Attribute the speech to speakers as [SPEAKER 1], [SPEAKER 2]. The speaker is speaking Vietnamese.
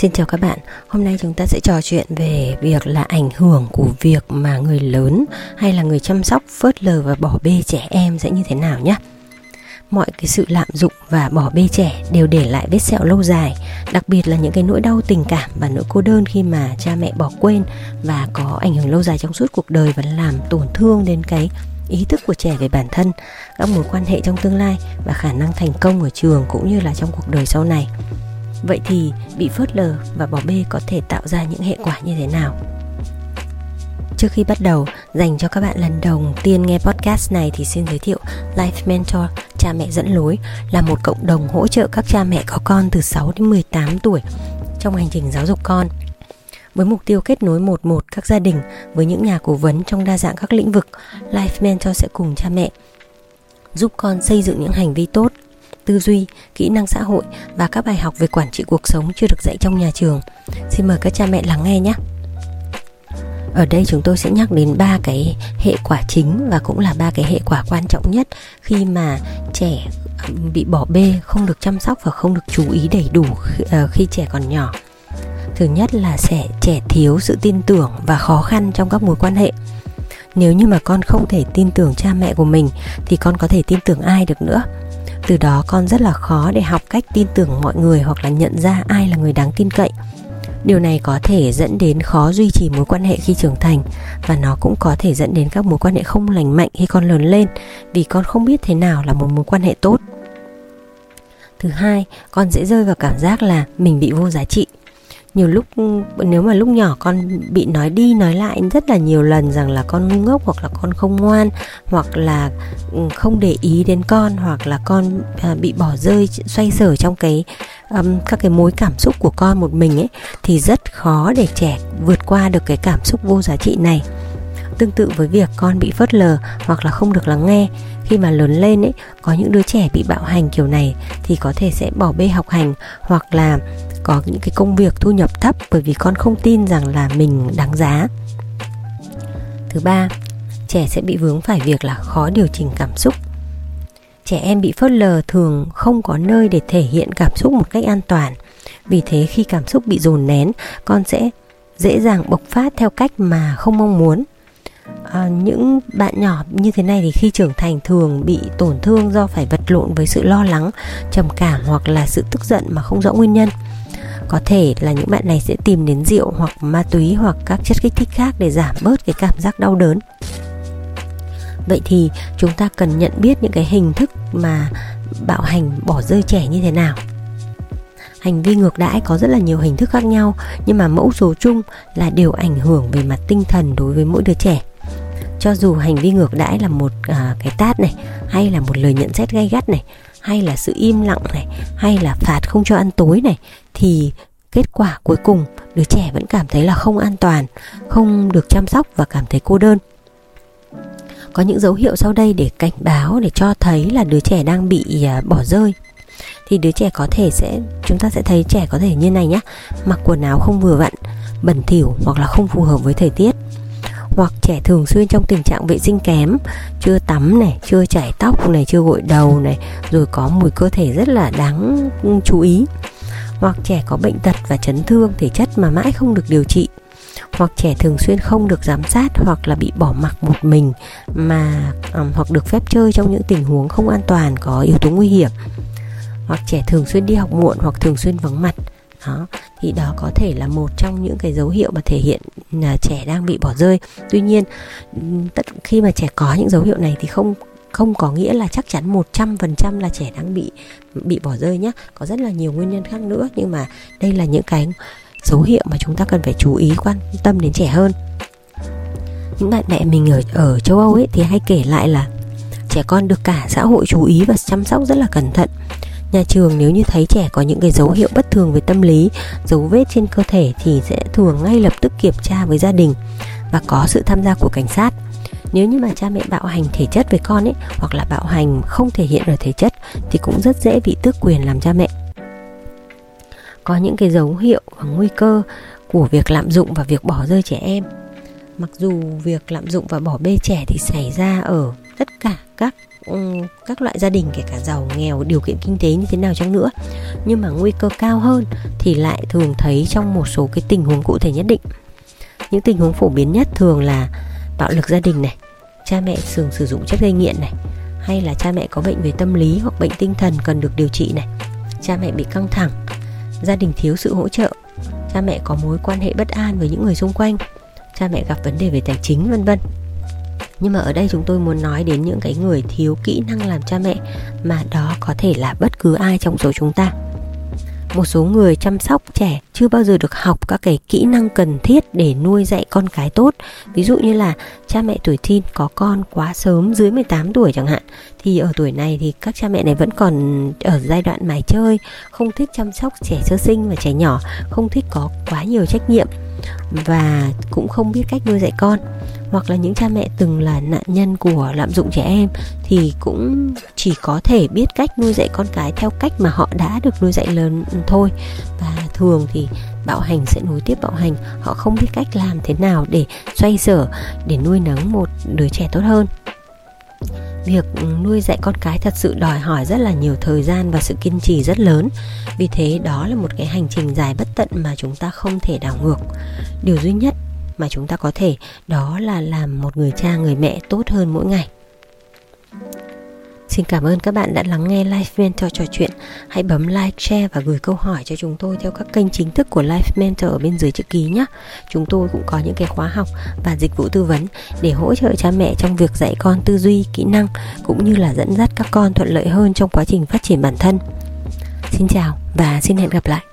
[SPEAKER 1] Xin chào các bạn, hôm nay chúng ta sẽ trò chuyện về việc là ảnh hưởng của việc mà người lớn hay là người chăm sóc phớt lờ và bỏ bê trẻ em sẽ như thế nào nhé. Mọi cái sự lạm dụng và bỏ bê trẻ đều để lại vết sẹo lâu dài, đặc biệt là những cái nỗi đau tình cảm và nỗi cô đơn khi mà cha mẹ bỏ quên và có ảnh hưởng lâu dài trong suốt cuộc đời và làm tổn thương đến cái ý thức của trẻ về bản thân, các mối quan hệ trong tương lai và khả năng thành công ở trường cũng như là trong cuộc đời sau này. Vậy thì bị phớt lờ và bỏ bê có thể tạo ra những hệ quả như thế nào? Trước khi bắt đầu, dành cho các bạn lần đầu tiên nghe podcast này thì xin giới thiệu Life Mentor, cha mẹ dẫn lối là một cộng đồng hỗ trợ các cha mẹ có con từ 6 đến 18 tuổi trong hành trình giáo dục con với mục tiêu kết nối một một các gia đình với những nhà cố vấn trong đa dạng các lĩnh vực, Life Mentor sẽ cùng cha mẹ giúp con xây dựng những hành vi tốt, tư duy, kỹ năng xã hội và các bài học về quản trị cuộc sống chưa được dạy trong nhà trường. Xin mời các cha mẹ lắng nghe nhé. Ở đây chúng tôi sẽ nhắc đến ba cái hệ quả chính và cũng là ba cái hệ quả quan trọng nhất khi mà trẻ bị bỏ bê, không được chăm sóc và không được chú ý đầy đủ ờ, khi trẻ còn nhỏ. Thứ nhất là sẽ trẻ thiếu sự tin tưởng và khó khăn trong các mối quan hệ. Nếu như mà con không thể tin tưởng cha mẹ của mình thì con có thể tin tưởng ai được nữa từ đó con rất là khó để học cách tin tưởng mọi người hoặc là nhận ra ai là người đáng tin cậy. Điều này có thể dẫn đến khó duy trì mối quan hệ khi trưởng thành và nó cũng có thể dẫn đến các mối quan hệ không lành mạnh khi con lớn lên vì con không biết thế nào là một mối quan hệ tốt. Thứ hai, con dễ rơi vào cảm giác là mình bị vô giá trị nhiều lúc nếu mà lúc nhỏ con bị nói đi nói lại rất là nhiều lần rằng là con ngu ngốc hoặc là con không ngoan hoặc là ừ, không để ý đến con hoặc là con à, bị bỏ rơi xoay sở trong cái um, các cái mối cảm xúc của con một mình ấy thì rất khó để trẻ vượt qua được cái cảm xúc vô giá trị này. Tương tự với việc con bị phớt lờ hoặc là không được lắng nghe khi mà lớn lên ấy có những đứa trẻ bị bạo hành kiểu này thì có thể sẽ bỏ bê học hành hoặc là có những cái công việc thu nhập thấp bởi vì con không tin rằng là mình đáng giá. Thứ ba trẻ sẽ bị vướng phải việc là khó điều chỉnh cảm xúc. Trẻ em bị phớt lờ thường không có nơi để thể hiện cảm xúc một cách an toàn. Vì thế khi cảm xúc bị dồn nén con sẽ dễ dàng bộc phát theo cách mà không mong muốn. À, những bạn nhỏ như thế này thì khi trưởng thành thường bị tổn thương do phải vật lộn với sự lo lắng trầm cảm hoặc là sự tức giận mà không rõ nguyên nhân có thể là những bạn này sẽ tìm đến rượu hoặc ma túy hoặc các chất kích thích khác để giảm bớt cái cảm giác đau đớn. Vậy thì chúng ta cần nhận biết những cái hình thức mà bạo hành bỏ rơi trẻ như thế nào. Hành vi ngược đãi có rất là nhiều hình thức khác nhau nhưng mà mẫu số chung là đều ảnh hưởng về mặt tinh thần đối với mỗi đứa trẻ. Cho dù hành vi ngược đãi là một à, cái tát này hay là một lời nhận xét gay gắt này hay là sự im lặng này hay là phạt không cho ăn tối này thì kết quả cuối cùng đứa trẻ vẫn cảm thấy là không an toàn, không được chăm sóc và cảm thấy cô đơn. Có những dấu hiệu sau đây để cảnh báo, để cho thấy là đứa trẻ đang bị à, bỏ rơi. Thì đứa trẻ có thể sẽ, chúng ta sẽ thấy trẻ có thể như này nhé mặc quần áo không vừa vặn, bẩn thỉu hoặc là không phù hợp với thời tiết. Hoặc trẻ thường xuyên trong tình trạng vệ sinh kém, chưa tắm này, chưa chải tóc này, chưa gội đầu này, rồi có mùi cơ thể rất là đáng ừ, chú ý hoặc trẻ có bệnh tật và chấn thương thể chất mà mãi không được điều trị. Hoặc trẻ thường xuyên không được giám sát hoặc là bị bỏ mặc một mình mà um, hoặc được phép chơi trong những tình huống không an toàn có yếu tố nguy hiểm. Hoặc trẻ thường xuyên đi học muộn hoặc thường xuyên vắng mặt. Đó thì đó có thể là một trong những cái dấu hiệu mà thể hiện là trẻ đang bị bỏ rơi. Tuy nhiên tất khi mà trẻ có những dấu hiệu này thì không không có nghĩa là chắc chắn 100% là trẻ đang bị bị bỏ rơi nhé có rất là nhiều nguyên nhân khác nữa, nhưng mà đây là những cái dấu hiệu mà chúng ta cần phải chú ý quan tâm đến trẻ hơn. Những bạn mẹ mình ở ở châu Âu ấy thì hay kể lại là trẻ con được cả xã hội chú ý và chăm sóc rất là cẩn thận. Nhà trường nếu như thấy trẻ có những cái dấu hiệu bất thường về tâm lý, dấu vết trên cơ thể thì sẽ thường ngay lập tức kiểm tra với gia đình và có sự tham gia của cảnh sát nếu như mà cha mẹ bạo hành thể chất với con ấy, hoặc là bạo hành không thể hiện ở thể chất, thì cũng rất dễ bị tước quyền làm cha mẹ. Có những cái dấu hiệu và nguy cơ của việc lạm dụng và việc bỏ rơi trẻ em. Mặc dù việc lạm dụng và bỏ bê trẻ thì xảy ra ở tất cả các các loại gia đình, kể cả giàu, nghèo, điều kiện kinh tế như thế nào chăng nữa. Nhưng mà nguy cơ cao hơn thì lại thường thấy trong một số cái tình huống cụ thể nhất định. Những tình huống phổ biến nhất thường là bạo lực gia đình này cha mẹ thường sử dụng chất gây nghiện này, hay là cha mẹ có bệnh về tâm lý hoặc bệnh tinh thần cần được điều trị này. Cha mẹ bị căng thẳng, gia đình thiếu sự hỗ trợ, cha mẹ có mối quan hệ bất an với những người xung quanh, cha mẹ gặp vấn đề về tài chính, vân vân. Nhưng mà ở đây chúng tôi muốn nói đến những cái người thiếu kỹ năng làm cha mẹ mà đó có thể là bất cứ ai trong số chúng ta một số người chăm sóc trẻ chưa bao giờ được học các cái kỹ năng cần thiết để nuôi dạy con cái tốt. Ví dụ như là cha mẹ tuổi teen có con quá sớm, dưới 18 tuổi chẳng hạn, thì ở tuổi này thì các cha mẹ này vẫn còn ở giai đoạn mải chơi, không thích chăm sóc trẻ sơ sinh và trẻ nhỏ, không thích có quá nhiều trách nhiệm và cũng không biết cách nuôi dạy con hoặc là những cha mẹ từng là nạn nhân của lạm dụng trẻ em thì cũng chỉ có thể biết cách nuôi dạy con cái theo cách mà họ đã được nuôi dạy lớn thôi. Và thường thì bạo hành sẽ nối tiếp bạo hành. Họ không biết cách làm thế nào để xoay sở, để nuôi nấng một đứa trẻ tốt hơn. Việc nuôi dạy con cái thật sự đòi hỏi rất là nhiều thời gian và sự kiên trì rất lớn. Vì thế đó là một cái hành trình dài bất tận mà chúng ta không thể đảo ngược. Điều duy nhất mà chúng ta có thể đó là làm một người cha người mẹ tốt hơn mỗi ngày Xin cảm ơn các bạn đã lắng nghe Life Mentor trò chuyện. Hãy bấm like, share và gửi câu hỏi cho chúng tôi theo các kênh chính thức của Life Mentor ở bên dưới chữ ký nhé. Chúng tôi cũng có những cái khóa học và dịch vụ tư vấn để hỗ trợ cha mẹ trong việc dạy con tư duy, kỹ năng cũng như là dẫn dắt các con thuận lợi hơn trong quá trình phát triển bản thân. Xin chào và xin hẹn gặp lại.